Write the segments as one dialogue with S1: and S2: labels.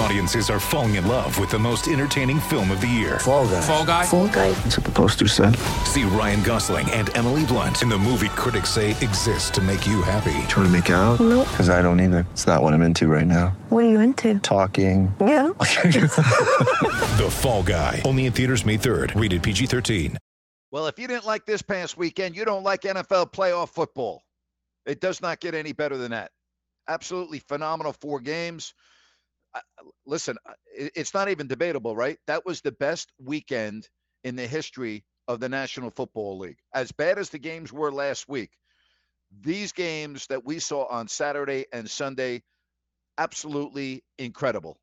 S1: Audiences are falling in love with the most entertaining film of the year.
S2: Fall guy.
S3: Fall guy.
S4: Fall guy.
S2: That's what the poster said.
S1: See Ryan Gosling and Emily Blunt in the movie critics say exists to make you happy.
S2: Trying to make it out?
S4: Nope.
S2: Because I don't either. It's not what I'm into right now.
S4: What are you into?
S2: Talking.
S4: Yeah.
S1: The Fall Guy. Only in theaters May 3rd. Rated PG 13.
S5: Well, if you didn't like this past weekend, you don't like NFL playoff football. It does not get any better than that. Absolutely phenomenal four games. Listen, it's not even debatable, right? That was the best weekend in the history of the National Football League. As bad as the games were last week, these games that we saw on Saturday and Sunday, absolutely incredible.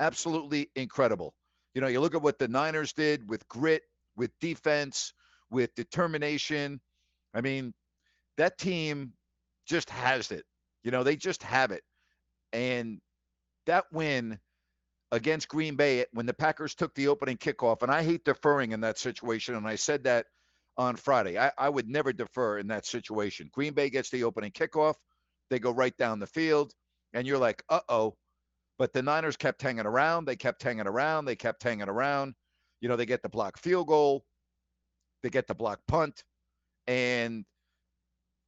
S5: Absolutely incredible. You know, you look at what the Niners did with grit, with defense, with determination. I mean, that team just has it. You know, they just have it. And that win against Green Bay when the Packers took the opening kickoff, and I hate deferring in that situation, and I said that on Friday. I, I would never defer in that situation. Green Bay gets the opening kickoff, they go right down the field, and you're like, uh oh. But the Niners kept hanging around. They kept hanging around. They kept hanging around. You know, they get the block field goal, they get the block punt, and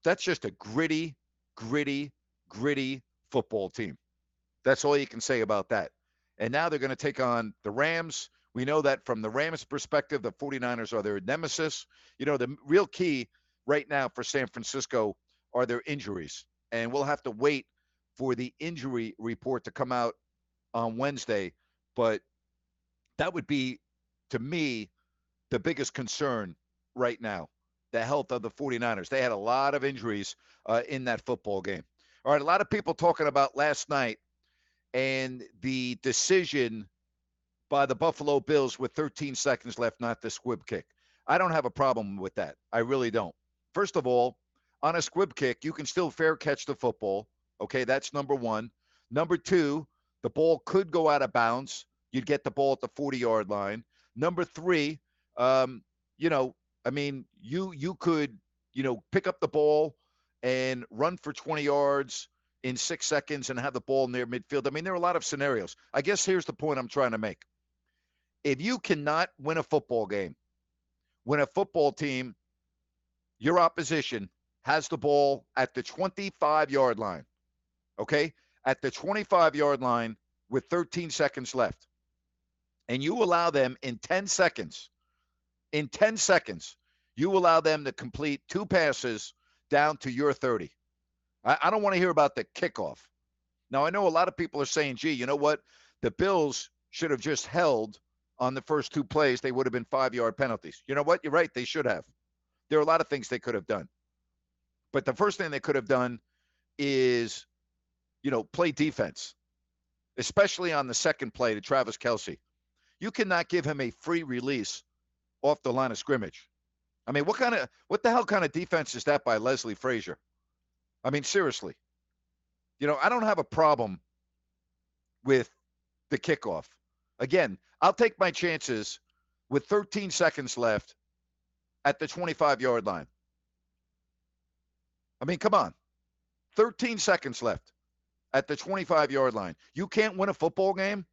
S5: that's just a gritty, gritty, gritty football team. That's all you can say about that. And now they're going to take on the Rams. We know that from the Rams' perspective, the 49ers are their nemesis. You know, the real key right now for San Francisco are their injuries. And we'll have to wait for the injury report to come out on Wednesday. But that would be, to me, the biggest concern right now the health of the 49ers. They had a lot of injuries uh, in that football game. All right, a lot of people talking about last night and the decision by the Buffalo Bills with 13 seconds left not to squib kick. I don't have a problem with that. I really don't. First of all, on a squib kick, you can still fair catch the football. Okay, that's number one. Number two, the ball could go out of bounds. You'd get the ball at the 40 yard line. Number three, um, you know, I mean, you you could, you know, pick up the ball and run for 20 yards in six seconds and have the ball near midfield. I mean, there are a lot of scenarios. I guess here's the point I'm trying to make. If you cannot win a football game, when a football team, your opposition has the ball at the 25 yard line, okay, at the 25 yard line with 13 seconds left, and you allow them in 10 seconds, in 10 seconds, you allow them to complete two passes down to your 30. I, I don't want to hear about the kickoff. Now, I know a lot of people are saying, gee, you know what? The Bills should have just held on the first two plays. They would have been five yard penalties. You know what? You're right. They should have. There are a lot of things they could have done. But the first thing they could have done is, you know, play defense, especially on the second play to Travis Kelce. You cannot give him a free release off the line of scrimmage. I mean, what kind of what the hell kind of defense is that by Leslie Frazier? I mean, seriously. You know, I don't have a problem with the kickoff. Again, I'll take my chances with 13 seconds left at the 25 yard line. I mean, come on. 13 seconds left at the 25 yard line. You can't win a football game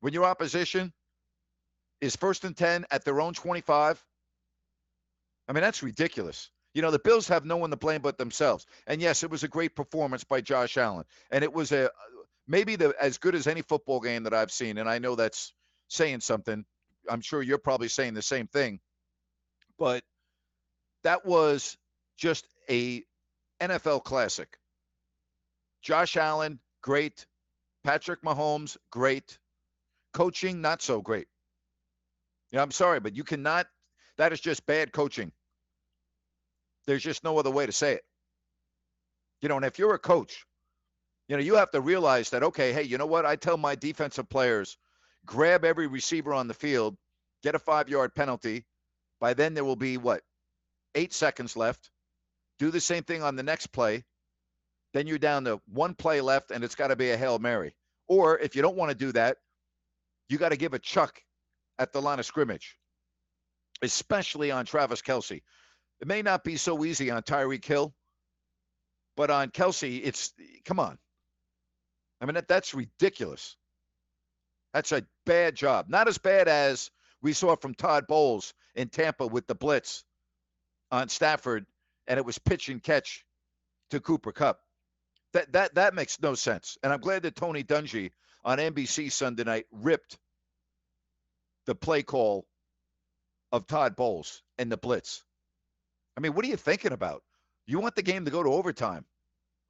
S5: when your opposition is first and 10 at their own 25. I mean, that's ridiculous. You know, the Bills have no one to blame but themselves. And yes, it was a great performance by Josh Allen. And it was a maybe the as good as any football game that I've seen. And I know that's saying something. I'm sure you're probably saying the same thing. But that was just a NFL classic. Josh Allen, great. Patrick Mahomes, great. Coaching, not so great. Yeah, I'm sorry, but you cannot That is just bad coaching. There's just no other way to say it. You know, and if you're a coach, you know, you have to realize that, okay, hey, you know what? I tell my defensive players, grab every receiver on the field, get a five yard penalty. By then, there will be what? Eight seconds left. Do the same thing on the next play. Then you're down to one play left, and it's got to be a Hail Mary. Or if you don't want to do that, you got to give a chuck at the line of scrimmage, especially on Travis Kelce. It may not be so easy on Tyreek Hill, but on Kelce, it's come on. I mean, that, that's ridiculous. That's a bad job. Not as bad as we saw from Todd Bowles in Tampa with the blitz on Stafford, and it was pitch and catch to Cooper Kupp. That that that makes no sense. And I'm glad that Tony Dungy on NBC Sunday night ripped the play call of Todd Bowles and the blitz. I mean, what are you thinking about? You want the game to go to overtime.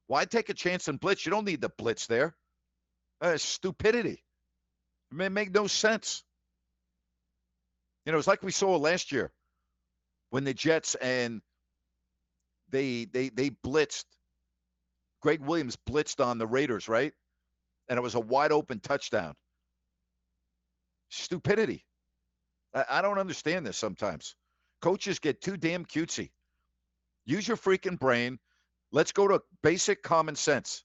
S5: Why take a chance and blitz? You don't need the blitz there. Uh, stupidity. It make no sense. You know, it's like we saw last year when the Jets and they they they blitzed. Gregg Williams blitzed on the Raiders, right? And it was a wide open touchdown. Stupidity. I, I don't understand this sometimes. Coaches get too damn cutesy. Use your freaking brain. Let's go to basic common sense.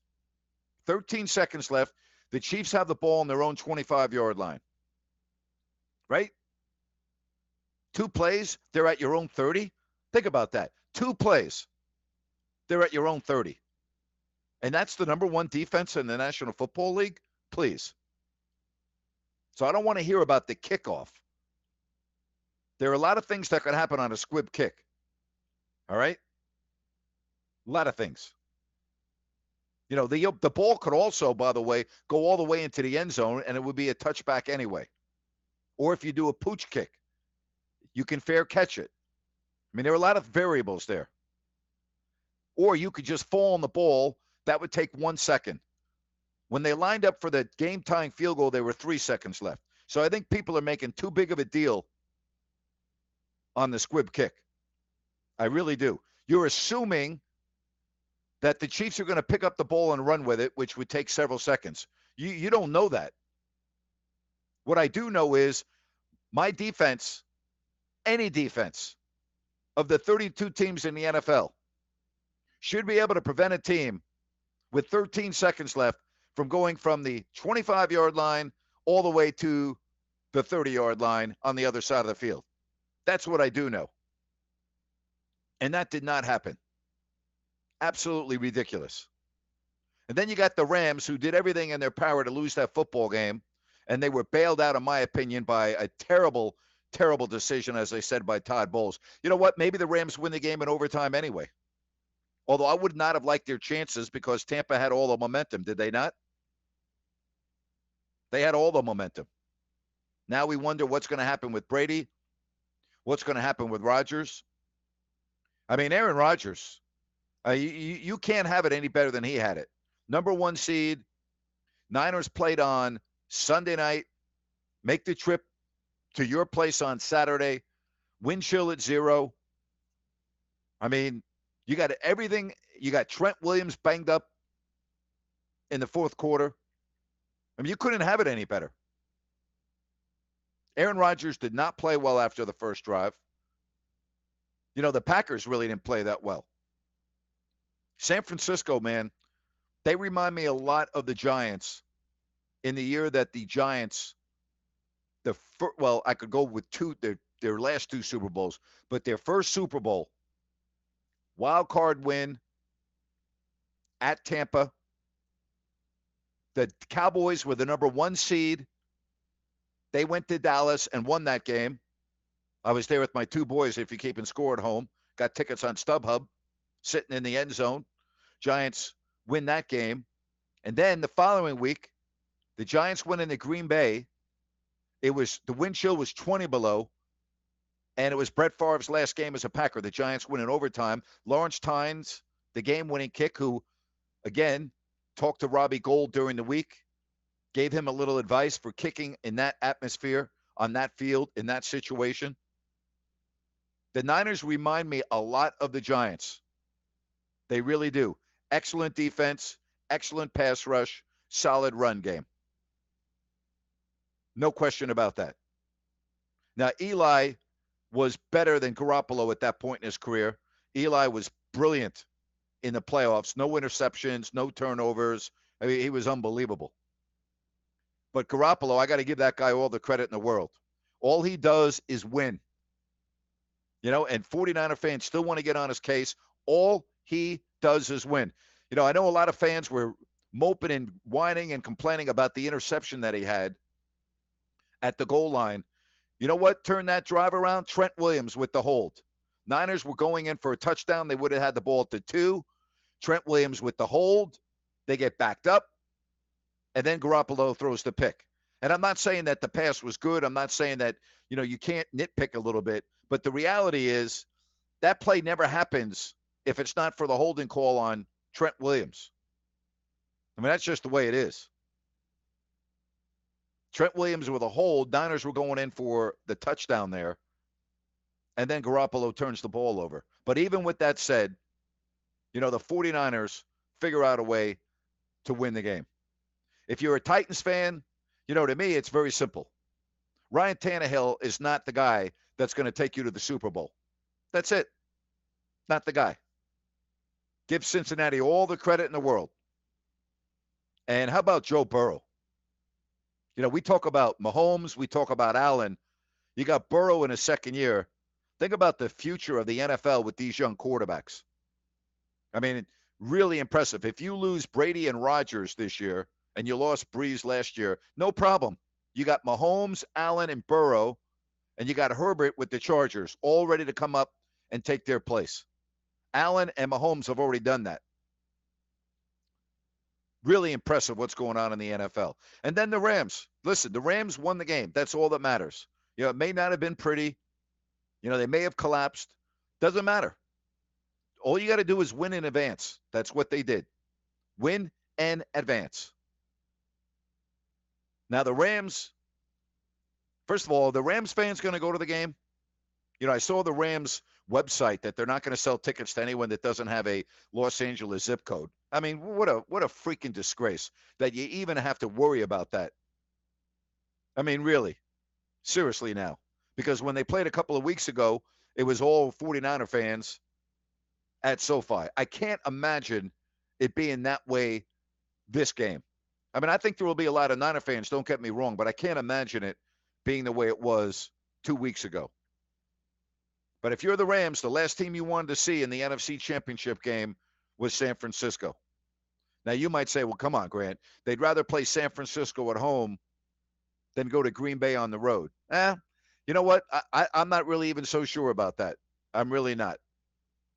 S5: 13 seconds left. The Chiefs have the ball on their own 25 yard line. Right? Two plays, they're at your own 30. Think about that. Two plays, they're at your own 30. And that's the number one defense in the National Football League? Please. So I don't want to hear about the kickoff. There are a lot of things that could happen on a squib kick. All right? A lot of things. You know, the the ball could also, by the way, go all the way into the end zone and it would be a touchback anyway. Or if you do a pooch kick, you can fair catch it. I mean, there are a lot of variables there. Or you could just fall on the ball. That would take one second. When they lined up for the game tying field goal, there were three seconds left. So I think people are making too big of a deal on the squib kick. I really do. You're assuming that the Chiefs are going to pick up the ball and run with it, which would take several seconds. You you don't know that. What I do know is my defense, any defense of the 32 teams in the NFL should be able to prevent a team with 13 seconds left from going from the 25 yard line all the way to the 30 yard line on the other side of the field. That's what I do know. And that did not happen. Absolutely ridiculous. And then you got the Rams, who did everything in their power to lose that football game. And they were bailed out, in my opinion, by a terrible, terrible decision, as I said, by Todd Bowles. You know what? Maybe the Rams win the game in overtime anyway. Although I would not have liked their chances because Tampa had all the momentum, did they not? They had all the momentum. Now we wonder what's going to happen with Brady, what's going to happen with Rodgers. I mean, Aaron Rodgers, uh, you, you can't have it any better than he had it. Number one seed. Niners played on Sunday night. Make the trip to your place on Saturday. Wind chill at zero. I mean, you got everything. You got Trent Williams banged up in the fourth quarter. I mean, you couldn't have it any better. Aaron Rodgers did not play well after the first drive. You know, the Packers really didn't play that well. San Francisco, man, they remind me a lot of the Giants in the year that the Giants, the fir- well, I could go with two their their last two Super Bowls, but their first Super Bowl, wild card win at Tampa. The Cowboys were the number one seed. They went to Dallas and won that game. I was there with my two boys, if you're keeping score at home. Got tickets on StubHub, sitting in the end zone. Giants win that game. And then the following week, the Giants went into Green Bay. It was the wind chill was 20 below, and it was Brett Favre's last game as a Packer. The Giants win in overtime. Lawrence Tynes, the game-winning kick, who, again, talked to Robbie Gould during the week, gave him a little advice for kicking in that atmosphere, on that field, in that situation. The Niners remind me a lot of the Giants. They really do. Excellent defense, excellent pass rush, solid run game. No question about that. Now, Eli was better than Garoppolo at that point in his career. Eli was brilliant in the playoffs. No interceptions, no turnovers. I mean, he was unbelievable. But Garoppolo, I got to give that guy all the credit in the world. All he does is win. You know, and 49er fans still want to get on his case. All he does is win. You know, I know a lot of fans were moping and whining and complaining about the interception that he had at the goal line. You know what turned that drive around? Trent Williams with the hold. Niners were going in for a touchdown. They would have had the ball at the two. Trent Williams with the hold. They get backed up. And then Garoppolo throws the pick. And I'm not saying that the pass was good. I'm not saying that, you know, you can't nitpick a little bit. But the reality is that play never happens if it's not for the holding call on Trent Williams. I mean, that's just the way it is. Trent Williams with a hold. Niners were going in for the touchdown there. And then Garoppolo turns the ball over. But even with that said, you know, the 49ers figure out a way to win the game. If you're a Titans fan, you know, to me, it's very simple. Ryan Tannehill is not the guy that's going to take you to the Super Bowl. That's it. Not the guy. Give Cincinnati all the credit in the world. And how about Joe Burrow? You know, we talk about Mahomes, we talk about Allen. You got Burrow in his second year. Think about the future of the NFL with these young quarterbacks. I mean, really impressive. If you lose Brady and Rodgers this year, and you lost Brees last year, no problem. You got Mahomes, Allen, and Burrow, and you got Herbert with the Chargers, all ready to come up and take their place. Allen and Mahomes have already done that. Really impressive what's going on in the NFL. And then the Rams. Listen, the Rams won the game. That's all that matters. You know, it may not have been pretty. You know, they may have collapsed. Doesn't matter. All you got to do is win in advance. That's what they did. Win and advance. Now the Rams. First of all, the Rams fans going to go to the game. You know, I saw the Rams website that they're not going to sell tickets to anyone that doesn't have a Los Angeles zip code. I mean, what a what a freaking disgrace that you even have to worry about that. I mean, really. Seriously now. Because when they played a couple of weeks ago, it was all 49er fans at SoFi. I can't imagine it being that way this game. I mean, I think there will be a lot of Niner fans, don't get me wrong, but I can't imagine it being the way it was two weeks ago. But if you're the Rams, the last team you wanted to see in the NFC Championship game was San Francisco. Now, you might say, well, come on, Grant. They'd rather play San Francisco at home than go to Green Bay on the road. Eh, you know what? I, I, I'm not really even so sure about that. I'm really not.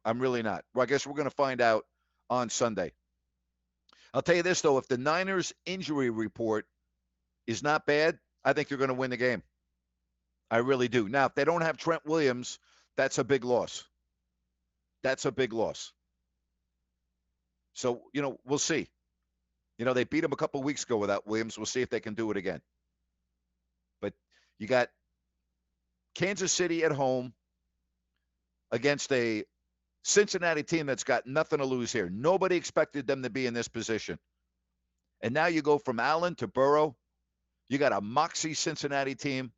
S5: I'm really not. Well, I guess we're going to find out on Sunday. I'll tell you this, though. If the Niners' injury report is not bad, I think you're going to win the game. I really do. Now, if they don't have Trent Williams, that's a big loss. That's a big loss. So, you know, we'll see. You know, they beat him a couple weeks ago without Williams. We'll see if they can do it again. But you got Kansas City at home against a Cincinnati team that's got nothing to lose here. Nobody expected them to be in this position. And now you go from Allen to Burrow. You got a moxie Cincinnati team.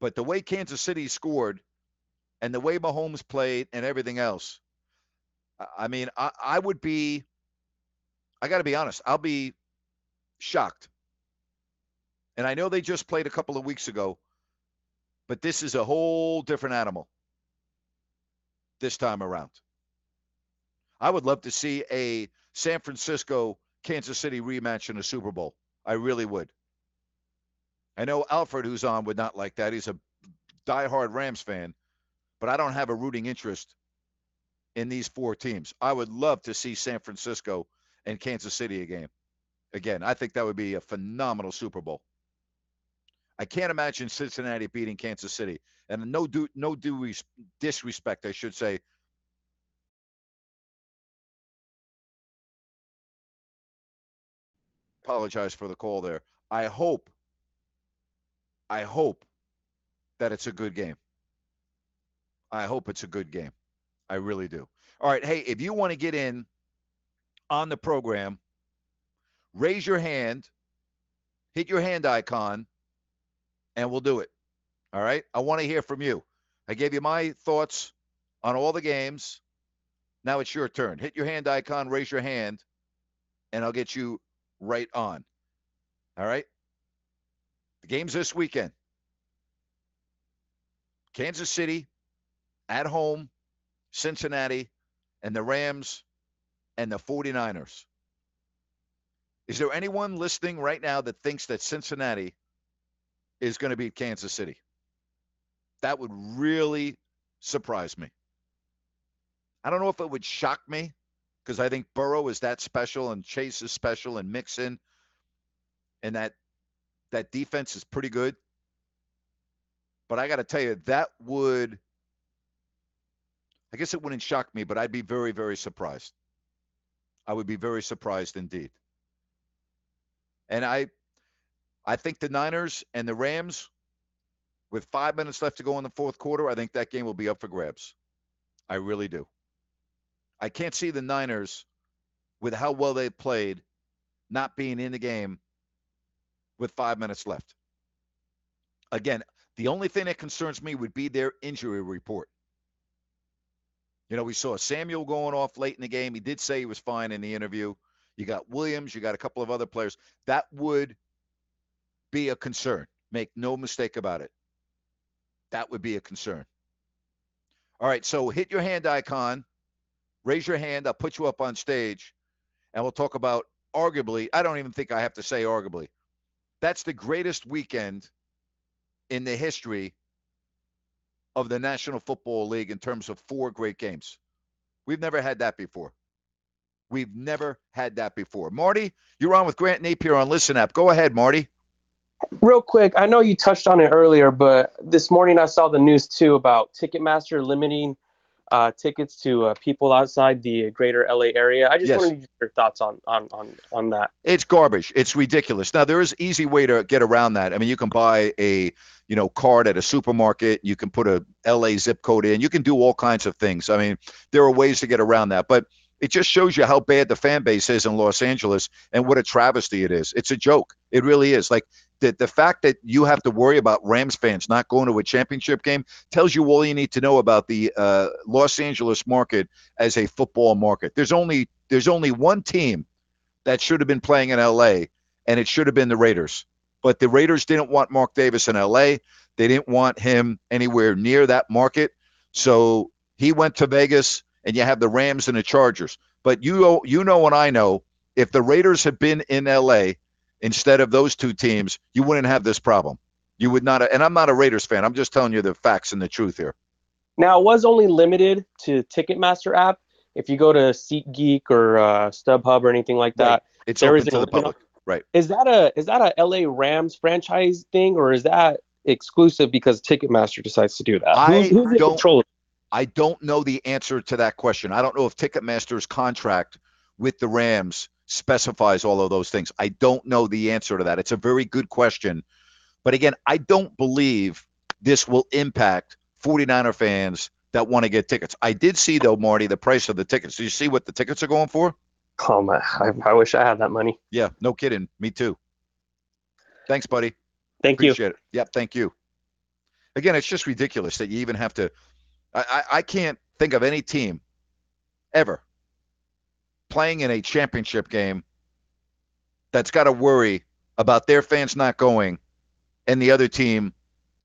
S5: But the way Kansas City scored and the way Mahomes played and everything else, I mean, I, I would be, I got to be honest, I'll be shocked. And I know they just played a couple of weeks ago, but this is a whole different animal this time around. I would love to see a San Francisco Kansas City rematch in a Super Bowl. I really would. I know Alfred, who's on, would not like that. He's a diehard Rams fan, but I don't have a rooting interest in these four teams. I would love to see San Francisco and Kansas City a game. Again, I think that would be a phenomenal Super Bowl. I can't imagine Cincinnati beating Kansas City. And no due, no due disrespect, I should say. Apologize for the call there. I hope, I hope that it's a good game. I hope it's a good game. I really do. All right. Hey, if you want to get in on the program, raise your hand, hit your hand icon, and we'll do it. All right. I want to hear from you. I gave you my thoughts on all the games. Now it's your turn. Hit your hand icon, raise your hand, and I'll get you right on. All right. The game's this weekend. Kansas City at home, Cincinnati, and the Rams and the 49ers. Is there anyone listening right now that thinks that Cincinnati is going to beat Kansas City? That would really surprise me. I don't know if it would shock me because I think Burrow is that special and Chase is special and Mixon and that that defense is pretty good. But I got to tell you, that would, I guess it wouldn't shock me, but I'd be very, very surprised. I would be very surprised indeed. And I, I think the Niners and the Rams, with five minutes left to go in the fourth quarter, I think that game will be up for grabs. I really do. I can't see the Niners, with how well they played, not being in the game with five minutes left. Again, the only thing that concerns me would be their injury report. You know, we saw Samuel going off late in the game. He did say he was fine in the interview. You got Williams, you got a couple of other players. That would be a concern. Make no mistake about it. That would be a concern. All right, so hit your hand icon, raise your hand. I'll put you up on stage, and we'll talk about arguably, I don't even think I have to say arguably, that's the greatest weekend in the history of the National Football League in terms of four great games. We've never had that before. We've never had that before. Marty, you're on with Grant Napear on Listen App. Go ahead, Marty.
S3: Real quick, I know you touched on it earlier, but this morning I saw the news too about Ticketmaster limiting uh, tickets to uh, people outside the greater LA area. I just
S5: Yes.
S3: wanted your thoughts on on on on that.
S5: It's garbage. It's ridiculous. Now there is easy way to get around that. I mean, you can buy a you know card at a supermarket. You can put a LA zip code in. You can do all kinds of things. I mean, there are ways to get around that, but it just shows you how bad the fan base is in Los Angeles and what a travesty it is. It's a joke. It really is. Like the the fact that you have to worry about Rams fans not going to a championship game tells you all you need to know about the uh, Los Angeles market as a football market. There's only there's only one team that should have been playing in LA, and it should have been the Raiders. But the Raiders didn't want Mark Davis in LA. They didn't want him anywhere near that market. So he went to Vegas, and you have the Rams and the Chargers. But you know, you know, and I know, if the Raiders had been in LA instead of those two teams, you wouldn't have this problem. You would not. And I'm not a Raiders fan. I'm just telling you the facts and the truth here.
S3: Now it was only limited to Ticketmaster app. If you go to SeatGeek or uh, StubHub or anything like
S5: Right.
S3: that,
S5: It's
S3: There
S5: open to the public. Right.
S3: is that a is that a LA Rams franchise thing or is that exclusive because Ticketmaster decides to do that?
S5: I
S3: who's, who's
S5: don't- I don't know the answer to that question. I don't know if Ticketmaster's contract with the Rams specifies all of those things. I don't know the answer to that. It's a very good question. But again, I don't believe this will impact 49er fans that want to get tickets. I did see, though, Marty, the price of the tickets. Do you see what the tickets are going for?
S3: Oh my! I, I wish I had that money.
S5: Yeah, no kidding. Me too. Thanks, buddy.
S3: Thank you.
S5: Appreciate it. Yep, thank you. Again, it's just ridiculous that you even have to. I, I, can't think of any team ever playing in a championship game that's got to worry about their fans not going and the other team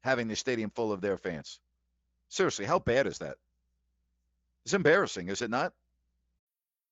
S5: having the stadium full of their fans. Seriously, how bad is that? It's embarrassing, is it not?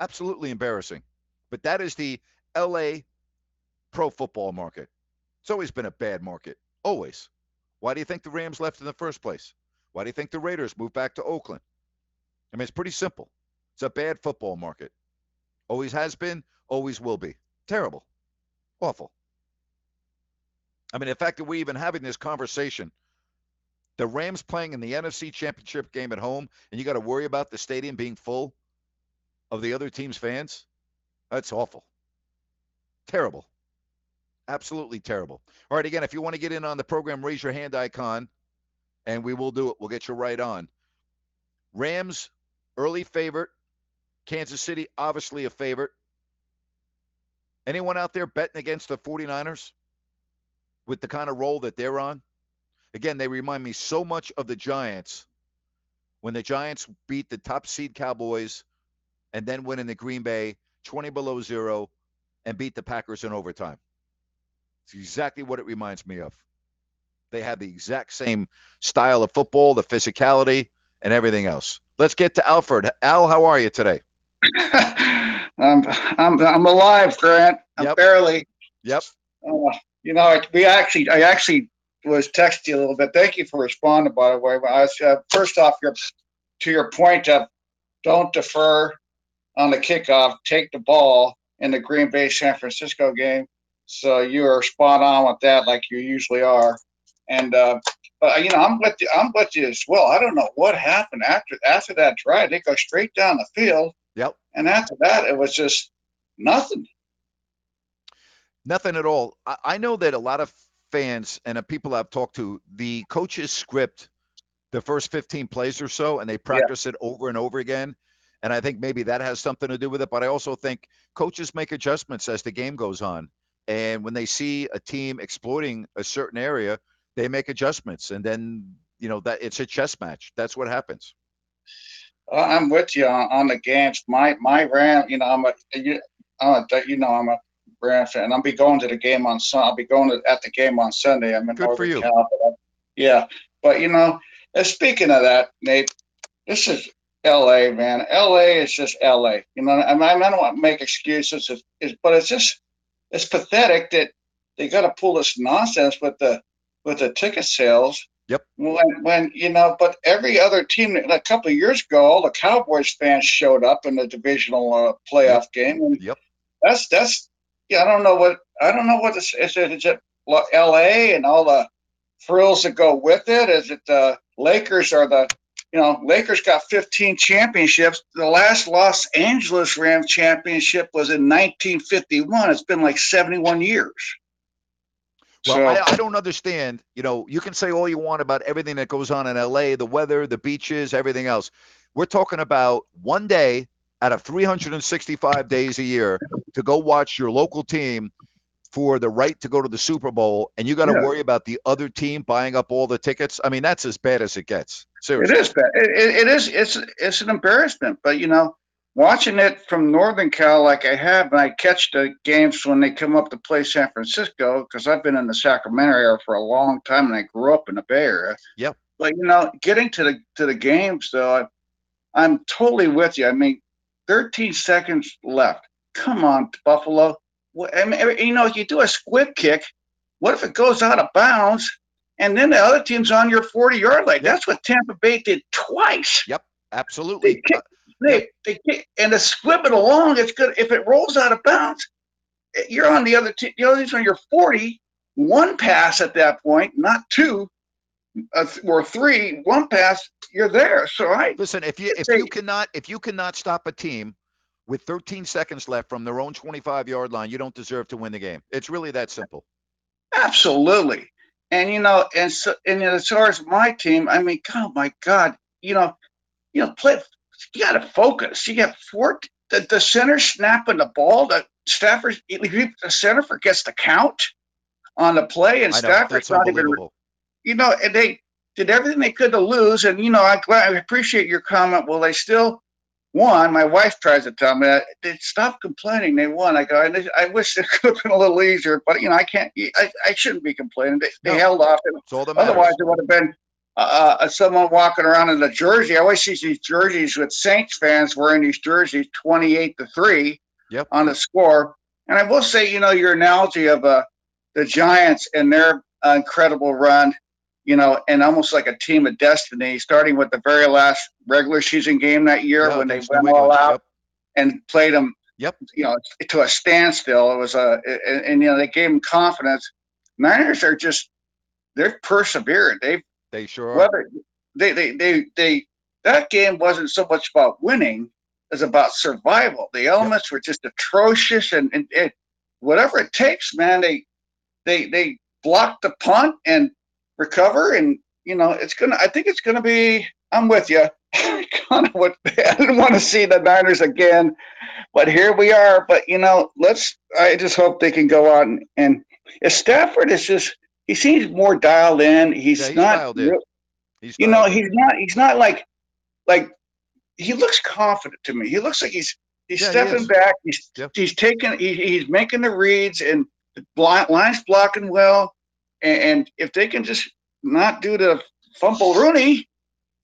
S5: Absolutely embarrassing. But that is the LA pro football market. It's always been a bad market. Always. Why do you think the Rams left in the first place? Why do you think the Raiders moved back to Oakland? I mean, it's pretty simple. It's a bad football market. Always has been, always will be. Terrible. Awful. I mean, the fact that we're even having this conversation, the Rams playing in the NFC Championship game at home, and you got to worry about the stadium being full of the other team's fans, that's awful. Terrible. Absolutely terrible. All right, again, if you want to get in on the program, raise your hand icon, and we will do it. We'll get you right on. Rams, early favorite. Kansas City, obviously a favorite. Anyone out there betting against the 49ers with the kind of role that they're on? Again, they remind me so much of the Giants when the Giants beat the top seed Cowboys and then went into Green Bay 20 below zero and beat the Packers in overtime. It's exactly what it reminds me of. They have the exact same style of football, the physicality, and everything else. Let's get to Alfred. Al, how are you today?
S6: I'm I'm I'm alive, Grant. I'm
S5: Yep.
S6: barely.
S5: Yep.
S6: Uh, you know, I- we actually I actually was texting you a little bit. Thank you for responding, by the way. I was, uh, first off, your to your point of don't defer on the kickoff. Take the ball in the Green Bay San Francisco game. So you are spot on with that, like you usually are. And uh, but you know, I'm with you. I'm with you as well. I don't know what happened after after that drive. They go straight down the field.
S5: Yep.
S6: And after that, it was just nothing.
S5: Nothing at all. I, I know that a lot of fans and uh, people I've talked to, the coaches script the first 15 plays or so, and they practice it over and over again. And I think maybe that has something to do with it. But I also think coaches make adjustments as the game goes on. And when they see a team exploiting a certain area, they make adjustments. And then, you know, that it's a chess match. That's what happens.
S6: Uh, I'm with you on, on the games. My my Ram, you know, I'm a you, a, you know I'm a Ram fan. I'll be going to the game on Sun. I'll be going to, at the game on Sunday. I'm in
S5: Good for you.
S6: Cal, but yeah, but you know, uh, speaking of that, Nate, this is L.A. Man. L.A. is just L.A. You know, I, mean, I don't want to make excuses, it's, it's, but it's just it's pathetic that they got to pull this nonsense with the with the ticket sales.
S5: Yep.
S6: When when you know, but every other team a couple of years ago, all the Cowboys fans showed up in the divisional uh, playoff game. And
S5: Yep.
S6: That's that's yeah. I don't know what I don't know what this is. It is it L.A. and all the frills that go with it? Is it the Lakers are the you know Lakers got 15 championships. The last Los Angeles Rams championship was in 1951. It's been like 71 years.
S5: Well,
S6: so,
S5: I, I don't understand. You know, you can say all you want about everything that goes on in LA, the weather, the beaches, everything else. We're talking about one day out of 365 days a year to go watch your local team for the right to go to the Super Bowl, and you got to
S6: Yeah.
S5: worry about the other team buying up all the tickets. I mean, that's as bad as it gets.
S6: It
S5: Seriously.
S6: is bad. It, it, it is. It's it's an embarrassment. But you know, watching it from Northern Cal, like I have, and I catch the games when they come up to play San Francisco, because I've been in the Sacramento area for a long time, and I grew up in the Bay Area.
S5: Yep.
S6: But you know, getting to the to the games though, I, I'm totally with you. I mean, 13 seconds left. Come on, Buffalo. What- I mean, you know, if you do a squib kick. What if it goes out of bounds? and then the other team's on your 40 yard line. That's what Tampa Bay did twice.
S5: Yep, absolutely.
S6: They kick, they, they kick, and to squib it along, it's good. If it rolls out of bounds, eh, you're on the other team. The other team's on your 40. One pass at that point, not two uh, or three. One pass, you're there. So I
S5: Listen, if you if
S6: They-
S5: you cannot if you cannot stop a team with 13 seconds left from their own 25 yard line, you don't deserve to win the game. It's really that simple.
S6: Absolutely. And you know, and so and as far as my team, I mean, oh my God, you know, you know, play. You got to focus. You got four. The, the center snapping the ball. The Stafford, the center forgets to count on the play, and Stafford's not even. You know, and they did everything they could to lose. And you know, I glad I appreciate your comment. Well, they still won. My wife tries to tell me that they stop complaining. They won. I go. I, I wish it could have been a little easier, but you know, I can't. I, I shouldn't be complaining. They, they held off. And
S5: It's all that matters.
S6: otherwise, it would have been uh, uh, someone walking around in a jersey. I always see these jerseys with Saints fans wearing these jerseys, twenty-eight to three,
S5: Yep.
S6: on the score. And I will say, you know, your analogy of uh, the Giants and their uh, incredible run. You know, and almost like a team of destiny, starting with the very last regular season game that year
S5: Yeah,
S6: when they went all out
S5: Yep.
S6: and played them,
S5: Yep.
S6: you know, to a standstill. It was a, and, and you know, they gave them confidence. Niners are just, they're persevering. They've
S5: They sure are.
S6: whether they, they, they, they, that game wasn't so much about winning as about survival. The elements were just atrocious and, and, and whatever it takes, man, they, they, they blocked the punt and recover. And, you know, it's to, I think it's to be, I'm with you. kind of what I didn't want to see the Niners again, but here we are. But, you know, let's, I just hope they can go on and, if Stafford is just, he seems more dialed in. He's,
S5: Yeah, he's
S6: not,
S5: dialed in.
S6: real-
S5: He's
S6: you know,
S5: in.
S6: he's not. He's not like, like, he looks confident to me. He looks like he's he's
S5: Yeah,
S6: stepping
S5: is.
S6: back. He's
S5: Yep.
S6: he's taking. He, he's making the reads and the blind, lines blocking well. And, and if they can just not do the fumble Rooney,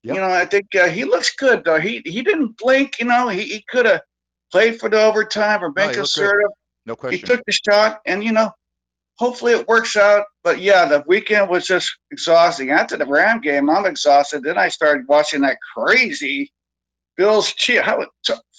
S5: Yep.
S6: you know, I think uh, he looks good though. He he didn't blink. You know, he, he could have played for the overtime or
S5: No, looked good.
S6: assertive.
S5: no
S6: He took the shot, and you know, hopefully it works out. But yeah, the weekend was just exhausting. After the Ram game, I'm exhausted. Then I started watching that crazy Bills cheer. How it-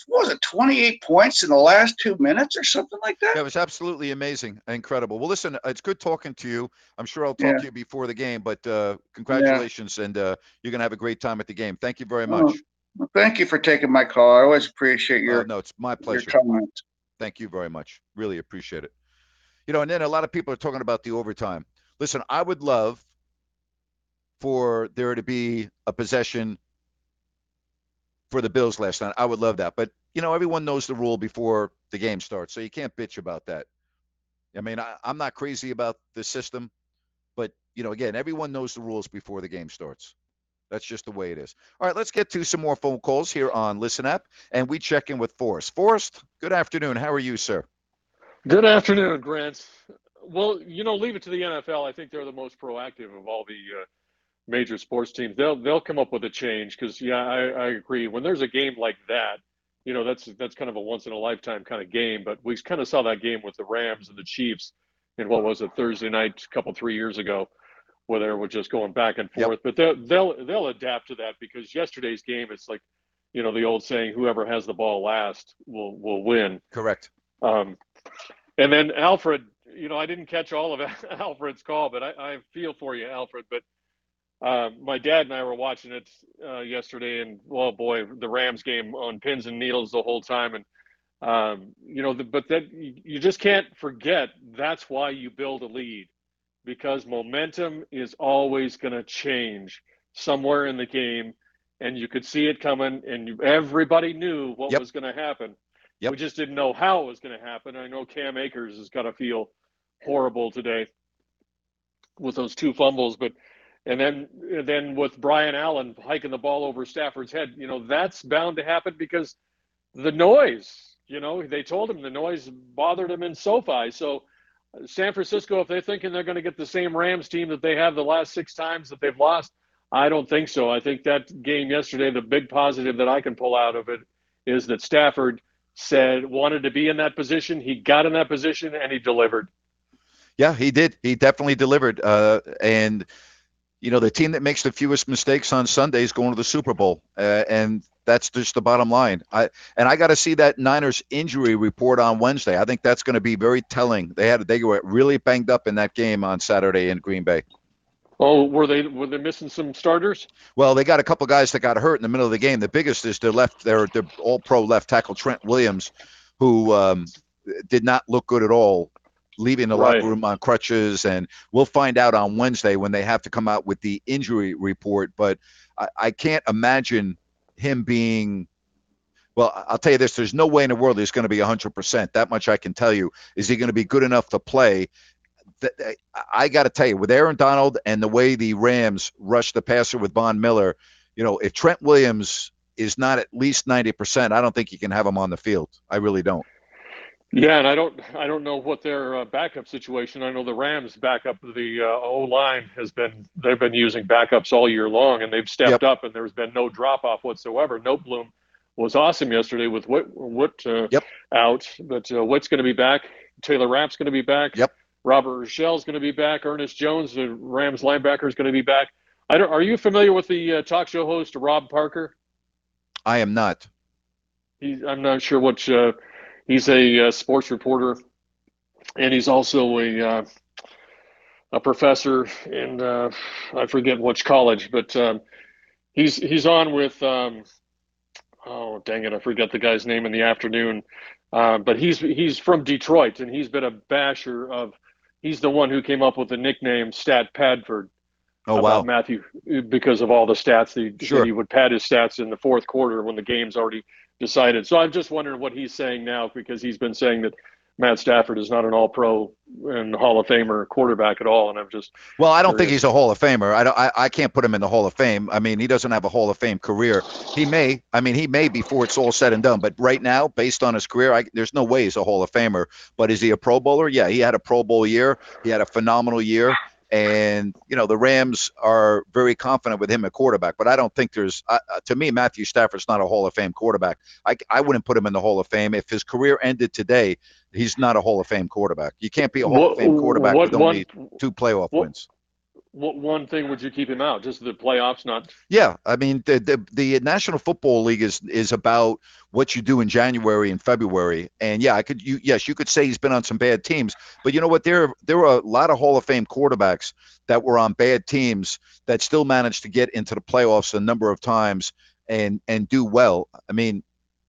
S6: was it? 28 points in the last two minutes or something like that.
S5: Yeah, it was absolutely amazing, incredible. Well, listen, it's good talking to you. I'm sure I'll talk
S6: Yeah.
S5: to you before the game, but uh, congratulations, and uh, you're gonna have a great time at the game. Thank you very
S6: Oh,
S5: much.
S6: Well, thank you for taking my call. I always appreciate
S5: Uh,
S6: your
S5: no, it's my
S6: your
S5: pleasure.
S6: comments.
S5: Thank you very much. Really appreciate it. You know, and then a lot of people are talking about the overtime. Listen, I would love for there to be a possession for the Bills last night. I would love that. But, you know, everyone knows the rule before the game starts, so you can't bitch about that. I mean, I, I'm not crazy about the system, but, you know, again, everyone knows the rules before the game starts. That's just the way it is. All right, let's get to some more phone calls here on Listen App, and we check in with Forrest. Forrest, good afternoon. How are you, sir?
S7: Good afternoon, Grant. Well, you know, leave it to the NFL. I think they're the most proactive of all the uh, major sports teams. They'll they'll come up with a change because yeah, I, I agree. When there's a game like that, you know, that's that's kind of a once in a lifetime kind of game. But we kind of saw that game with the Rams and the Chiefs in what was it Thursday night, a couple three years ago, where they were just going back and
S5: Yep.
S7: forth. But they'll they'll they'll adapt to that because yesterday's game, it's like, you know, the old saying, whoever has the ball last will will win.
S5: Correct.
S7: Um, and then Alfred, you know, I didn't catch all of Alfred's call, but I, I feel for you, Alfred. But uh, my dad and I were watching it uh, yesterday, and well, boy, the Rams game on pins and needles the whole time, and um, you know, the, but that you you just can't forget that's why you build a lead because momentum is always going to change somewhere in the game, and you could see it coming, and you, everybody knew what
S5: Yep.
S7: was going to happen.
S5: Yep.
S7: We just didn't know how it was going to happen. I know Cam Akers has got to feel horrible today with those two fumbles, but and then then with Brian Allen hiking the ball over Stafford's head, you know that's bound to happen because the noise. You know, they told him the noise bothered him in SoFi. So uh, San Francisco, if they're thinking they're going to get the same Rams team that they have the last six times that they've lost, I don't think so. I think that game yesterday, the big positive that I can pull out of it is that Stafford said wanted to be in that position. He got in that position and he delivered.
S5: Yeah, he did. He definitely delivered. Uh, and you know, the team that makes the fewest mistakes on Sunday is going to the Super Bowl, uh, and that's just the bottom line. I and I got to see that Niners injury report on Wednesday. I think that's going to be very telling. They had they were really banged up in that game on Saturday in Green Bay.
S7: Oh, were they were they missing some starters?
S5: Well, they got a couple guys that got hurt in the middle of the game. The biggest is their left, their, their all-pro left tackle Trent Williams, who um, did not look good at all, leaving the
S7: Right.
S5: locker room on crutches. And we'll find out on Wednesday when they have to come out with the injury report. But I, I can't imagine him being. Well, I'll tell you this: there's no way in the world he's going to be 100%. That much I can tell you. Is he going to be good enough to play? I- got to tell you, with Aaron Donald and the way the Rams rushed the passer with Von Miller, you know, if Trent Williams is not at least 90%, I don't think you can have him on the field. I really don't.
S7: Yeah, and I don't I don't know what their uh, backup situation. I know the Rams backup the uh, O line has been they've been using backups all year long, and they've stepped up, and there's been no drop off whatsoever. Noteboom was awesome yesterday with Whit, Whit uh,
S5: Yep.
S7: out, but uh, Whit's going to be back. Taylor Rapp's going to be back.
S5: Yep.
S7: Robert Rochell is going to be back. Ernest Jones, the Rams linebacker, is going to be back. I don't, are you familiar with the uh, talk show host Rob Parker?
S5: I am not.
S7: He, I'm not sure which. Uh, he's a uh, sports reporter, and he's also a uh, a professor in uh, I forget which college, but um, he's he's on with um, oh dang it, I forget the guy's name in the afternoon. Uh, but he's he's from Detroit, and he's been a basher of. He's the one who came up with the nickname Stat Padford.
S5: Oh wow,
S7: Matthew, because of all the stats that he,
S5: Sure.
S7: that he would pad his stats in the fourth quarter when the game's already decided. So I'm just wondering what he's saying now because he's been saying that Matt Stafford is not an All-Pro and Hall of Famer quarterback at all, and I'm just
S5: Well, I don't think he's a Hall of Famer. I don't. I, I can't put him in the Hall of Fame. I mean, he doesn't have a Hall of Fame career. He may. I mean, he may before it's all said and done. But right now, based on his career, I, there's no way he's a Hall of Famer. But is he a Pro Bowler? Yeah, he had a Pro Bowl year. He had a phenomenal year. And you know the Rams are very confident with him at quarterback, but I don't think there's. Uh, to me, Matthew Stafford's not a Hall of Fame quarterback. I, I wouldn't put him in the Hall of Fame if his career ended today. He's not a Hall of Fame quarterback. You can't be a Hall of Fame quarterback
S7: what
S5: with only two playoff
S7: what-
S5: wins.
S7: What one thing would you keep him out? Just the playoffs, not
S5: Yeah, I mean the, the the National Football League is is about what you do in January and February. And yeah, I could you yes, you could say he's been on some bad teams, but you know what? There there were a lot of Hall of Fame quarterbacks that were on bad teams that still managed to get into the playoffs a number of times and and do well. I mean,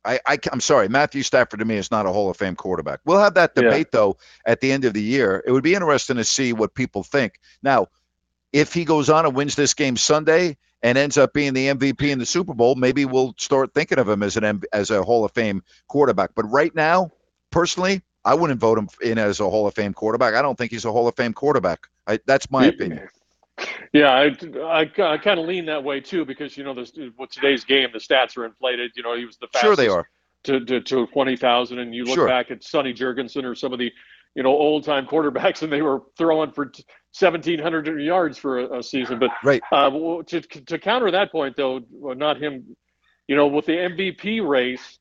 S5: I, I am sorry, Matthew Stafford to me is not a Hall of Fame quarterback. We'll have that
S7: Yeah.
S5: debate though at the end of the year. It would be interesting to see what people think. Now, if he goes on and wins this game Sunday and ends up being the MVP in the Super Bowl, maybe we'll start thinking of him as an as a Hall of Fame quarterback. But right now, personally, I wouldn't vote him in as a Hall of Fame quarterback. I don't think he's a Hall of Fame quarterback. I, that's my opinion.
S7: Yeah, I, I, I kind of lean that way too because you know this with today's game the stats are inflated. You know he was the fastest
S5: Sure, they are.
S7: to to, to twenty thousand, and you look
S5: Sure.
S7: back at Sonny Jurgensen or some of the you know old time quarterbacks, and they were throwing for seventeen hundred yards for a, a season. But
S5: Right.
S7: uh, to to counter that point though, not him. You know, with the MVP race,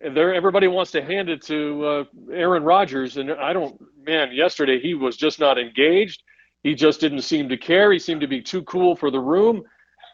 S7: there everybody wants to hand it to uh, Aaron Rodgers, and I don't. Man, yesterday he was just not engaged. He just didn't seem to care. He seemed to be too cool for the room.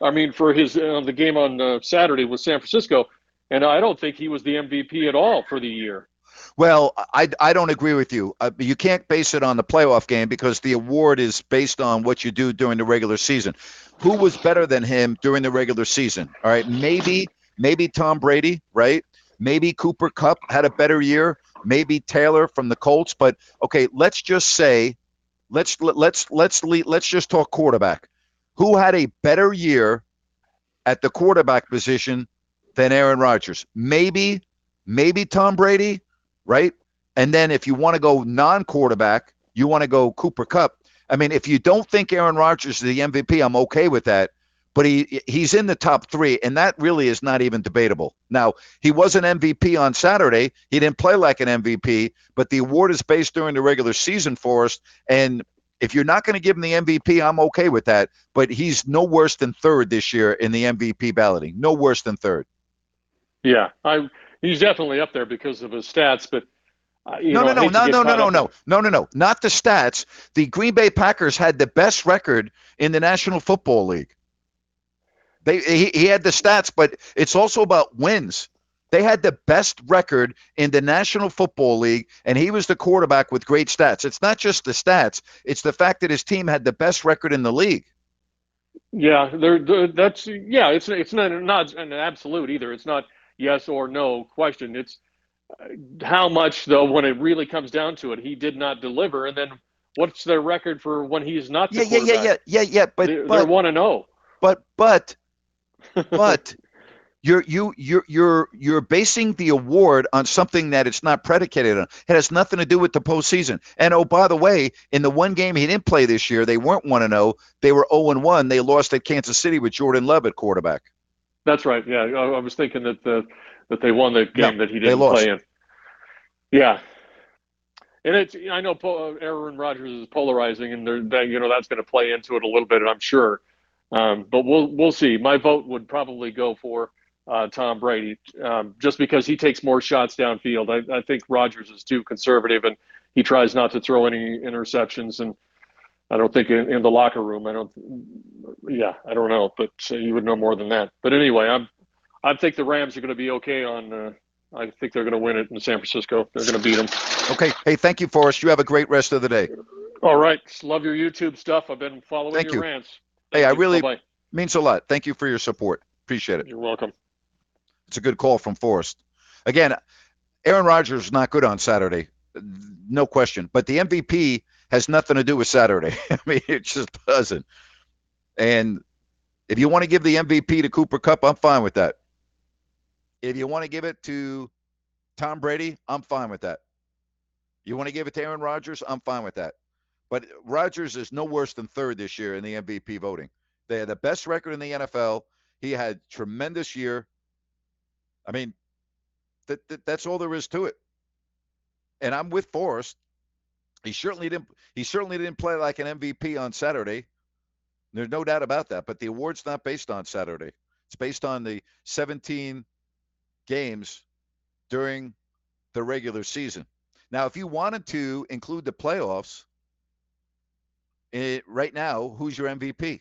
S7: I mean, for his uh, the game on uh, Saturday with San Francisco, and I don't think he was the MVP at all for the year.
S5: Well, I, I don't agree with you. Uh, you can't base it on the playoff game because the award is based on what you do during the regular season. Who was better than him during the regular season? All right, maybe maybe Tom Brady, right? Maybe Cooper Kupp had a better year. Maybe Taylor from the Colts. But okay, let's just say, let's let's let's le- let's just talk quarterback. Who had a better year at the quarterback position than Aaron Rodgers? Maybe maybe Tom Brady right? And then if you want to go non-quarterback, you want to go Cooper Kupp. I mean, if you don't think Aaron Rodgers is the MVP, I'm okay with that. But he he's in the top three, and that really is not even debatable. Now, he was an MVP on Saturday. He didn't play like an MVP, but the award is based during the regular season for us. And if you're not going to give him the MVP, I'm okay with that. But he's no worse than third this year in the MVP balloting. No worse than third.
S7: Yeah, I he's definitely up there because of his stats, but uh,
S5: no,
S7: know, I
S5: no, no, no, no, no, no, no, no, no, not the stats. The Green Bay Packers had the best record in the National Football League. They he, he had the stats, but it's also about wins. They had the best record in the National Football League, and he was the quarterback with great stats. It's not just the stats; it's the fact that his team had the best record in the league.
S7: Yeah, there. there- That's yeah. It's it's not not an absolute either. It's not yes or no question. It's uh, how much though when it really comes down to it, he did not deliver. And then what's their record for when he's not
S5: Yeah, yeah, yeah, yeah, yeah, yeah. But
S7: They're,
S5: but
S7: they're one and zero.
S5: but but but you're you you're you're you're basing the award on something that it's not predicated on. It has nothing to do with the postseason. And oh, by the way, in the one game he didn't play this year, they weren't one and zero. They were zero and one. They lost at Kansas City with Jordan Love at quarterback.
S7: That's right. Yeah, I, I was thinking that the that they won the game that he didn't play in. Yeah, and it's I know po- Aaron Rodgers is polarizing, and they're, that you know that's going to play into it a little bit, I'm sure. Um, but we'll we'll see. My vote would probably go for uh, Tom Brady, um, just because he takes more shots downfield. I, I think Rodgers is too conservative, and he tries not to throw any interceptions, and I don't think in, in the locker room. I don't. Yeah, I don't know, but uh, you would know more than that. But anyway, I'm. I think the Rams are going to be okay on. Uh, I think they're going to win it in San Francisco. They're going to beat them.
S5: Okay. Hey, thank you, Forrest. You have a great rest of the day.
S7: All right. Love your YouTube stuff. I've been following
S5: Thank
S7: your
S5: you.
S7: rants.
S5: Hey,
S7: Thank
S5: I
S7: you.
S5: really
S7: Bye-bye.
S5: means a lot. Thank you for your support. Appreciate it.
S7: You're welcome.
S5: It's a good call from Forrest. Again, Aaron Rodgers is not good on Saturday, no question. But the MVP has nothing to do with Saturday. I mean, it just doesn't. And if you want to give the MVP to Cooper Kupp, I'm fine with that. If you want to give it to Tom Brady, I'm fine with that. You want to give it to Aaron Rodgers, I'm fine with that. But Rodgers is no worse than third this year in the MVP voting. They had the best record in the NFL. He had tremendous year. I mean, that, that that's all there is to it. And I'm with Forrest. He certainly didn't. He certainly didn't play like an MVP on Saturday. There's no doubt about that. But the award's not based on Saturday. It's based on the 17 games during the regular season. Now, if you wanted to include the playoffs, it, right now, who's your MVP?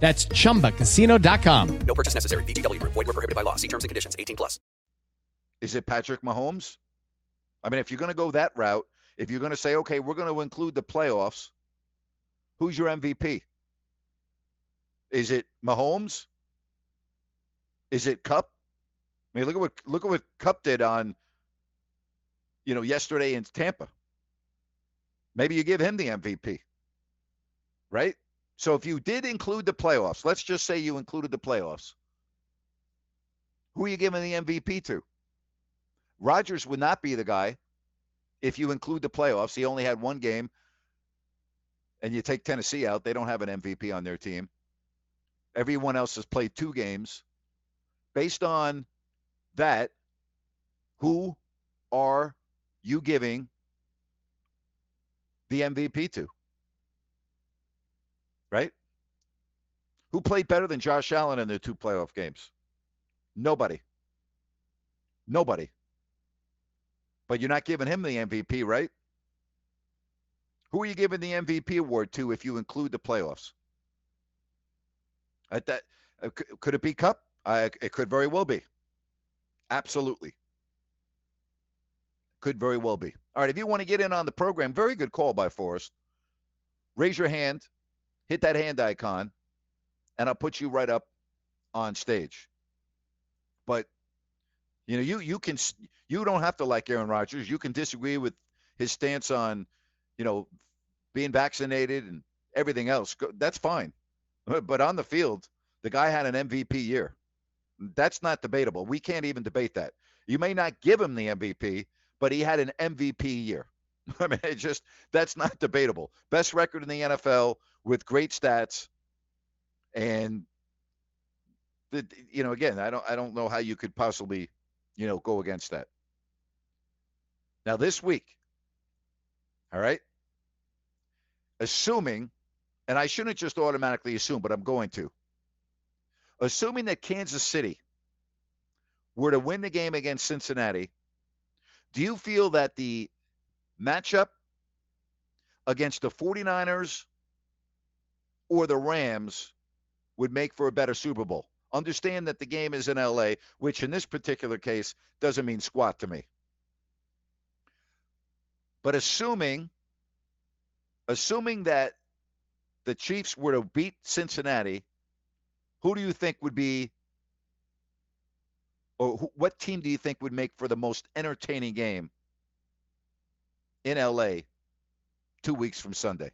S8: That's chumbacasino.com.
S9: No purchase necessary. VGW Group. Void were prohibited by law. See terms and conditions. 18 plus.
S5: Is it Patrick Mahomes? I mean, if you're going to go that route, if you're going to say, okay, we're going to include the playoffs, who's your MVP? Is it Mahomes? Is it Kupp? I mean, look at what look at what Kupp did on, you know, yesterday in Tampa. Maybe you give him the MVP, right? So if you did include the playoffs, let's just say you included the playoffs. Who are you giving the MVP to? Rodgers would not be the guy if you include the playoffs. He only had one game, and you take Tennessee out. They don't have an MVP on their team. Everyone else has played two games. Based on that, who are you giving the MVP to? Right? Who played better than Josh Allen in their two playoff games? Nobody. Nobody. But you're not giving him the MVP, right? Who are you giving the MVP award to if you include the playoffs? At that, uh, could it be Kupp? Uh, it could very well be. Absolutely. Could very well be. All right, if you want to get in on the program, very good call by Forrest. Raise your hand, hit that hand icon, and I'll put you right up on stage. But you know, you you can you don't have to like Aaron Rodgers. You can disagree with his stance on, you know, being vaccinated and everything else. That's fine. But on the field, the guy had an MVP year. That's not debatable. We can't even debate that. You may not give him the MVP, but he had an MVP year. I mean, it just that's not debatable. Best record in the NFL with great stats, and the you know again, I don't I don't know how you could possibly you know go against that. Now this week, all right, assuming, and I shouldn't just automatically assume, but I'm going to, assuming that Kansas City were to win the game against Cincinnati, do you feel that the matchup against the 49ers or the Rams would make for a better Super Bowl? Understand that the game is in LA, which in this particular case doesn't mean squat to me. But assuming assuming that the Chiefs were to beat Cincinnati, who do you think would be or who, what team do you think would make for the most entertaining game in LA 2 weeks from Sunday?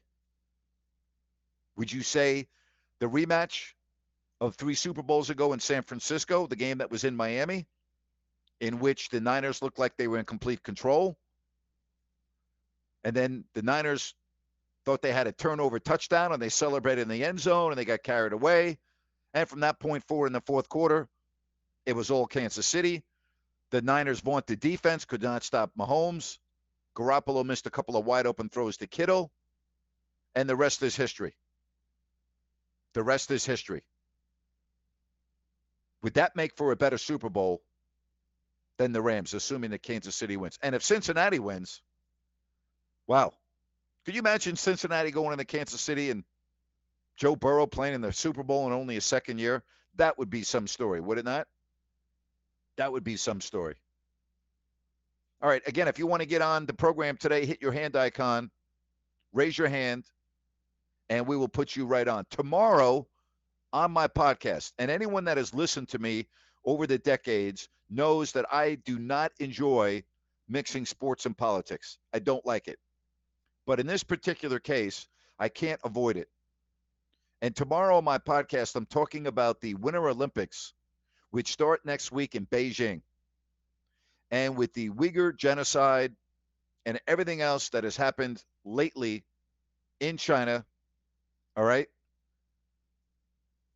S5: Would you say the rematch of 3 Super Bowls ago in San Francisco, the game that was in Miami in which the Niners looked like they were in complete control? And then the Niners thought they had a turnover touchdown and they celebrated in the end zone and they got carried away. And from that point forward in the fourth quarter, it was all Kansas City. The Niners vaunted defense could not stop Mahomes. Garoppolo missed a couple of wide open throws to Kittle. And the rest is history. The rest is history. Would that make for a better Super Bowl than the Rams, assuming that Kansas City wins? And if Cincinnati wins, wow. Could you imagine Cincinnati going into Kansas City and Joe Burrow playing in the Super Bowl in only a second year? That would be some story, would it not? That would be some story. All right. Again, if you want to get on the program today, hit your hand icon, raise your hand, and we will put you right on. Tomorrow on my podcast, and anyone that has listened to me over the decades knows that I do not enjoy mixing sports and politics. I don't like it. But in this particular case, I can't avoid it. And tomorrow on my podcast, I'm talking about the Winter Olympics, which start next week in Beijing. And with the Uyghur genocide and everything else that has happened lately in China, all right?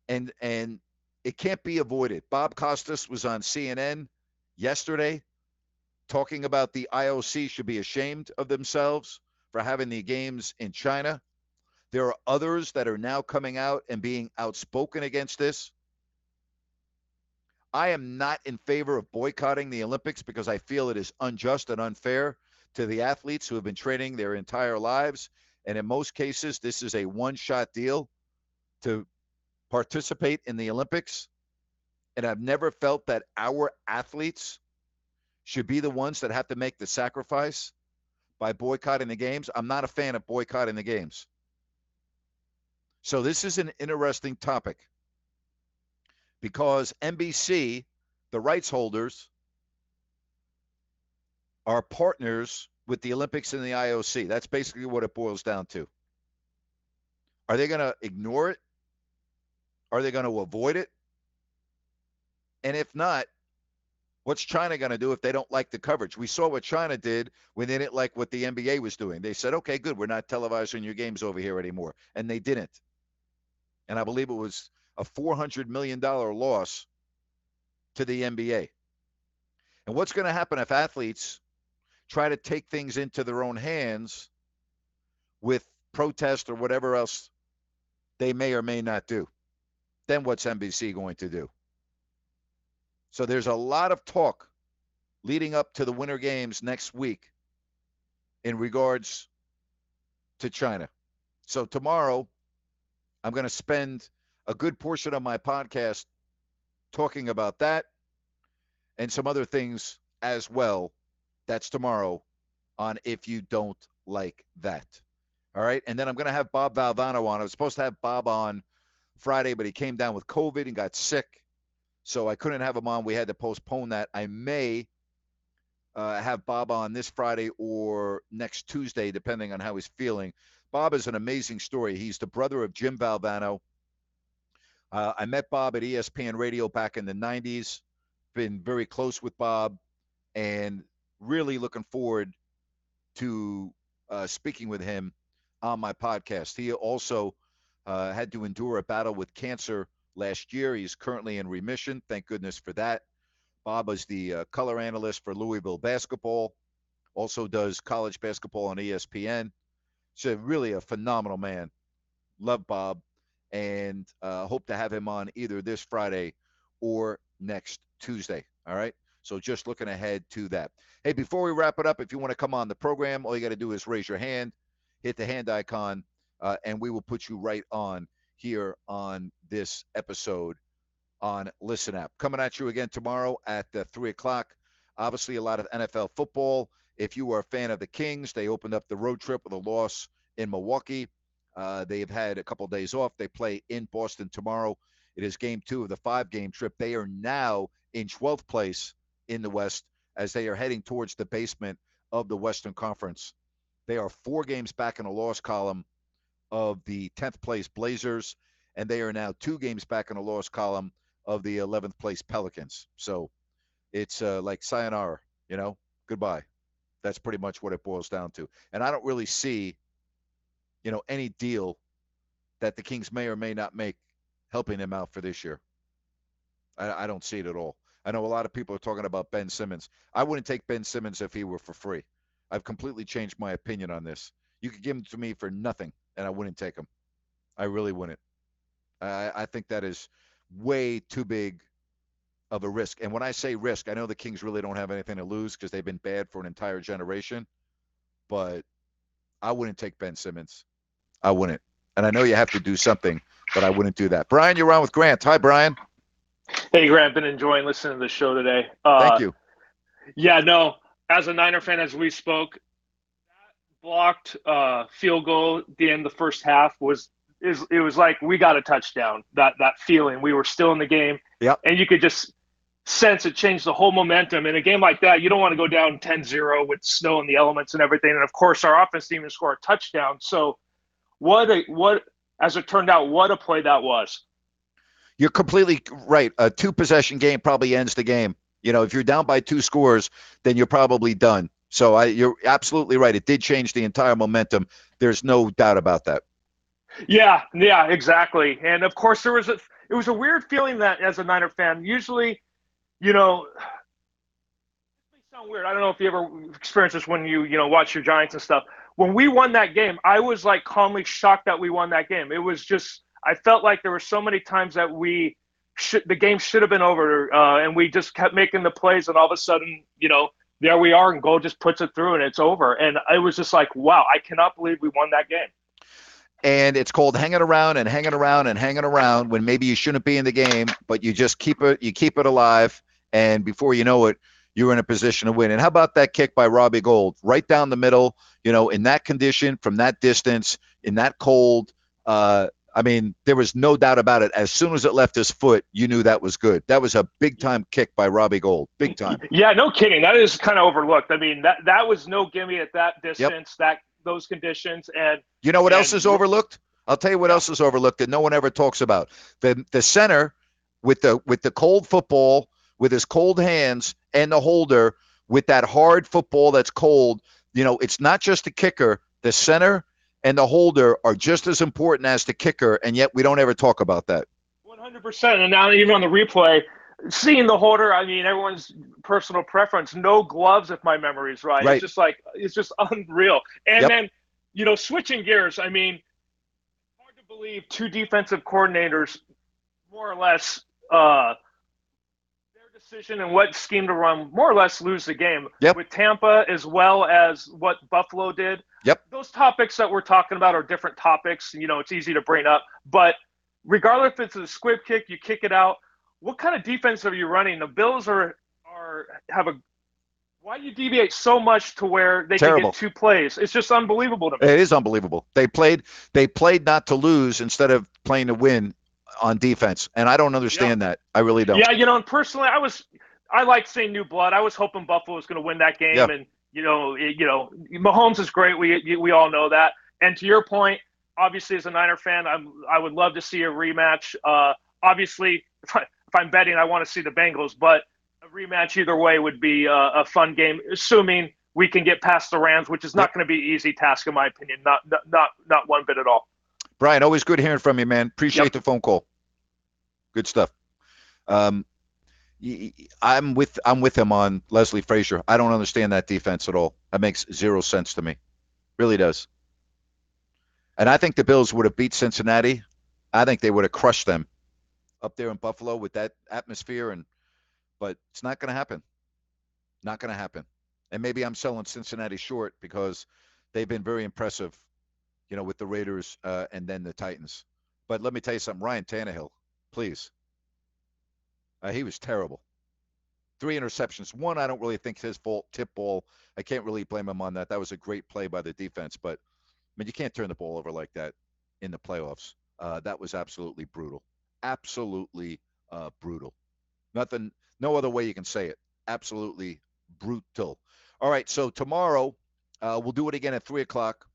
S5: And and it can't be avoided. Bob Costas was on CNN yesterday talking about the IOC should be ashamed of themselves for having the games in China. There are others that are now coming out and being outspoken against this. I am not in favor of boycotting the Olympics because I feel it is unjust and unfair to the athletes who have been training their entire lives. And in most cases, this is a one shot deal to participate in the Olympics. And I've never felt that our athletes should be the ones that have to make the sacrifice by boycotting the games. I'm not a fan of boycotting the games. So this is an interesting topic because NBC, the rights holders, are partners with the Olympics and the IOC. That's basically what it boils down to. Are they going to ignore it? Are they going to avoid it? And if not, what's China going to do if they don't like the coverage? We saw what China did when they didn't like what the NBA was doing. They said, okay, good, we're not televising your games over here anymore. And they didn't. And I believe it was a $400 million loss to the NBA. And what's going to happen if athletes try to take things into their own hands with protest or whatever else they may or may not do? Then what's NBC going to do? So there's a lot of talk leading up to the Winter Games next week in regards to China. So tomorrow, I'm going to spend a good portion of my podcast talking about that and some other things as well. That's tomorrow on If You Don't Like That. All right. And then I'm going to have Bob Valvano on. I was supposed to have Bob on Friday, but he came down with COVID and got sick. So I couldn't have him on. We had to postpone that. I may uh, have Bob on this Friday or next Tuesday, depending on how he's feeling. Bob is an amazing story. He's the brother of Jim Valvano. Uh, I met Bob at ESPN Radio back in the 90s. Been very close with Bob and really looking forward to uh, speaking with him on my podcast. He also uh, had to endure a battle with cancer last year. He's currently in remission. Thank goodness for that. Bob is the uh, color analyst for Louisville basketball, also does college basketball on ESPN. So, really a phenomenal man. Love Bob and uh, hope to have him on either this Friday or next Tuesday. All right. So just looking ahead to that. Hey, before we wrap it up, if you want to come on the program, all you got to do is raise your hand, hit the hand icon, uh, and we will put you right on here on this episode on Listen App. Coming at you again tomorrow at uh, 3 o'clock. Obviously, a lot of NFL football. If you are a fan of the Kings, they opened up the road trip with a loss in Milwaukee. Uh, they've had a couple of days off. They play in Boston tomorrow. It is game two of the five game trip. They are now in 12th place in the West as they are heading towards the basement of the Western Conference. They are four games back in the loss column of the 10th place Blazers, and they are now two games back in the loss column of the 11th place Pelicans. So it's uh, like sayonara, you know, goodbye. That's pretty much what it boils down to. And I don't really see you know, any deal that the Kings may or may not make helping them out for this year. I, I don't see it at all. I know a lot of people are talking about Ben Simmons. I wouldn't take Ben Simmons if he were for free. I've completely changed my opinion on this. You could give him to me for nothing, and I wouldn't take him. I really wouldn't. I, I think that is way too big of a risk. And when I say risk, I know the Kings really don't have anything to lose because they've been bad for an entire generation. But I wouldn't take Ben Simmons. I wouldn't. And I know you have to do something, but I wouldn't do that. Brian, you're on with Grant. Hi, Brian.
S10: Hey, Grant. Been enjoying listening to the show today. Uh,
S5: Thank you.
S10: Yeah, no. As a Niner fan, as we spoke, that blocked uh, field goal at the end of the first half was is it was like we got a touchdown. That that feeling we were still in the game.
S5: Yep.
S10: And you could just sense it changed the whole momentum. In a game like that, you don't want to go down 10-0 with snow and the elements and everything. And of course, our offense didn't even score a touchdown. So what a what as it turned out, what a play that was.
S5: You're completely right. A two possession game probably ends the game. You know, if you're down by two scores, then you're probably done. So I, you're absolutely right. It did change the entire momentum. There's no doubt about that.
S10: Yeah, yeah, exactly. And of course, there was a it was a weird feeling that as a Niner fan, usually, you know, sound weird. I don't know if you ever experienced this when you you know watch your Giants and stuff. When we won that game, I was like calmly shocked that we won that game. It was just I felt like there were so many times that we should the game should have been over, uh, and we just kept making the plays, and all of a sudden, you know, there we are, and Gould just puts it through, and it's over. And it was just like, wow, I cannot believe we won that game
S5: and it's called hanging around and hanging around and hanging around when maybe you shouldn't be in the game, but you just keep it you keep it alive, and before you know it, you're in a position to win. And how about that kick by Robbie Gould, right down the middle? You know, in that condition, from that distance, in that cold. Uh, I mean, there was no doubt about it. As soon as it left his foot, you knew that was good. That was a big time kick by Robbie Gould. Big time.
S10: Yeah, no kidding. That is kind of overlooked. I mean, that that was no gimme at that distance. Yep. That those conditions. And
S5: you know what
S10: and,
S5: else is overlooked? I'll tell you what else is overlooked that no one ever talks about. The the center with the with the cold football, with his cold hands, and the holder with that hard football that's cold. You know, it's not just the kicker. The center and the holder are just as important as the kicker, and yet we don't ever talk about that.
S10: 100%. And now even on the replay, seeing the holder, I mean, everyone's personal preference. No gloves, if my memory is right.
S5: right.
S10: It's just like it's just unreal. And yep. then, you know, switching gears. I mean, hard to believe two defensive coordinators, more or less, uh, their decision and what scheme to run, more or less, lose the game.
S5: Yep.
S10: With Tampa as well as what Buffalo did.
S5: Yep.
S10: Those topics that we're talking about are different topics. You know, it's easy to bring up, but regardless if it's a squib kick, you kick it out what kind of defense are you running? The Bills are are have a why do you deviate so much to where they
S5: Terrible.
S10: can get two plays? It's just unbelievable to me.
S5: It is unbelievable. They played they played not to lose instead of playing to win on defense, and I don't understand yeah. that. I really don't.
S10: Yeah, you know, and personally, I was I like seeing new blood. I was hoping Buffalo was going to win that game,
S5: yeah.
S10: and you know, it, you know, Mahomes is great. We we all know that. And to your point, obviously, as a Niner fan, I'm I would love to see a rematch. Uh, obviously, if I'm betting, I want to see the Bengals, but a rematch either way would be a, a fun game, assuming we can get past the Rams, which is not going to be an easy task in my opinion. Not not not one bit at all.
S5: Brian, always good hearing from you, man. Appreciate yep. the phone call. Good stuff. Um, I'm with I'm with him on Leslie Frazier. I don't understand that defense at all. That makes zero sense to me. Really does. And I think the Bills would have beat Cincinnati. I think they would have crushed them up there in Buffalo with that atmosphere and but it's not going to happen. Not going to happen. And maybe I'm selling Cincinnati short because they've been very impressive, you know, with the Raiders uh, and then the Titans. But let me tell you something, Ryan Tannehill, please. Uh, he was terrible. Three interceptions. One, I don't really think his fault. Tip ball. I can't really blame him on that. That was a great play by the defense, but I mean, you can't turn the ball over like that in the playoffs. Uh, that was absolutely brutal absolutely uh, brutal. Nothing, no other way you can say it. Absolutely brutal. All right, so tomorrow uh, we'll do it again at three o'clock,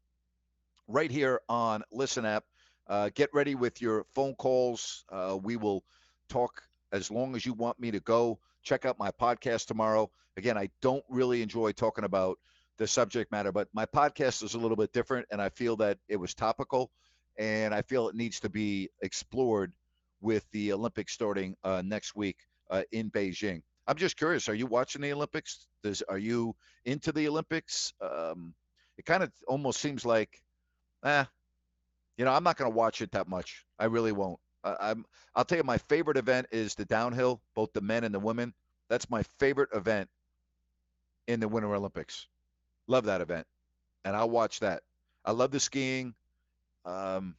S5: right here on Listen App. Uh, get ready with your phone calls. Uh, we will talk as long as you want me to go. Check out my podcast tomorrow. Again, I don't really enjoy talking about the subject matter. But my podcast is a little bit different, and I feel that it was topical, and I feel it needs to be explored with the Olympics starting uh, next week uh, in Beijing. I'm just curious. Are you watching the Olympics? Does are you into the Olympics? Um, it kind of almost seems like, eh, you know, I'm not going to watch it that much. I really won't. I, I'm. I'll tell you, my favorite event is the downhill, both the men and the women. That's my favorite event in the Winter Olympics. Love that event, and I'll watch that. I love the skiing. Um,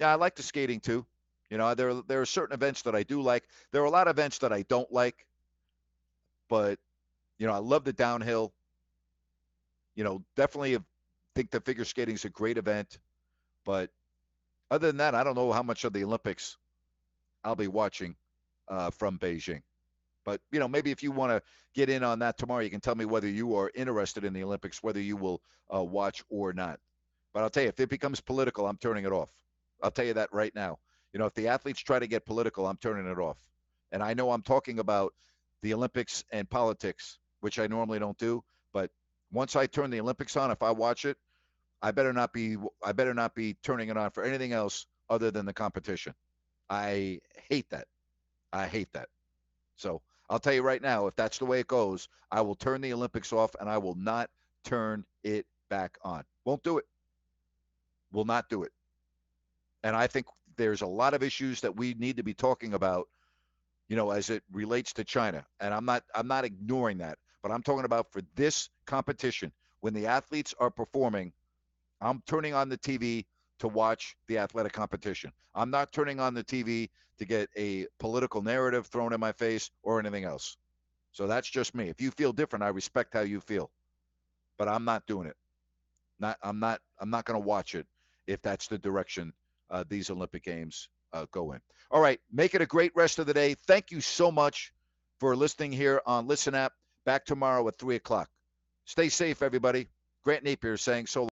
S5: yeah, I like the skating too. You know, there there are certain events that I do like. There are a lot of events that I don't like, but you know, I love the downhill. You know, definitely think the figure skating is a great event, but other than that, I don't know how much of the Olympics I'll be watching uh, from Beijing. But you know, maybe if you want to get in on that tomorrow, you can tell me whether you are interested in the Olympics, whether you will uh, watch or not. But I'll tell you, if it becomes political, I'm turning it off. I'll tell you that right now. You know, if the athletes try to get political, I'm turning it off. And I know I'm talking about the Olympics and politics, which I normally don't do. But once I turn the Olympics on, if I watch it, I better not be I better not be turning it on for anything else other than the competition. I hate that. I hate that. So I'll tell you right now, if that's the way it goes, I will turn the Olympics off and I will not turn it back on. Won't do it. Will not do it. And I think there's a lot of issues that we need to be talking about, you know, as it relates to China. And I'm not I'm not ignoring that, but I'm talking about for this competition when the athletes are performing, I'm turning on the TV to watch the athletic competition. I'm not turning on the TV to get a political narrative thrown in my face or anything else. So that's just me. If you feel different, I respect how you feel. But I'm not doing it. Not I'm not I'm not going to watch it if that's the direction uh, these Olympic Games uh, go in. All right, make it a great rest of the day. Thank you so much for listening here on Listen App. Back tomorrow at three o'clock. Stay safe, everybody. Grant Napear saying so.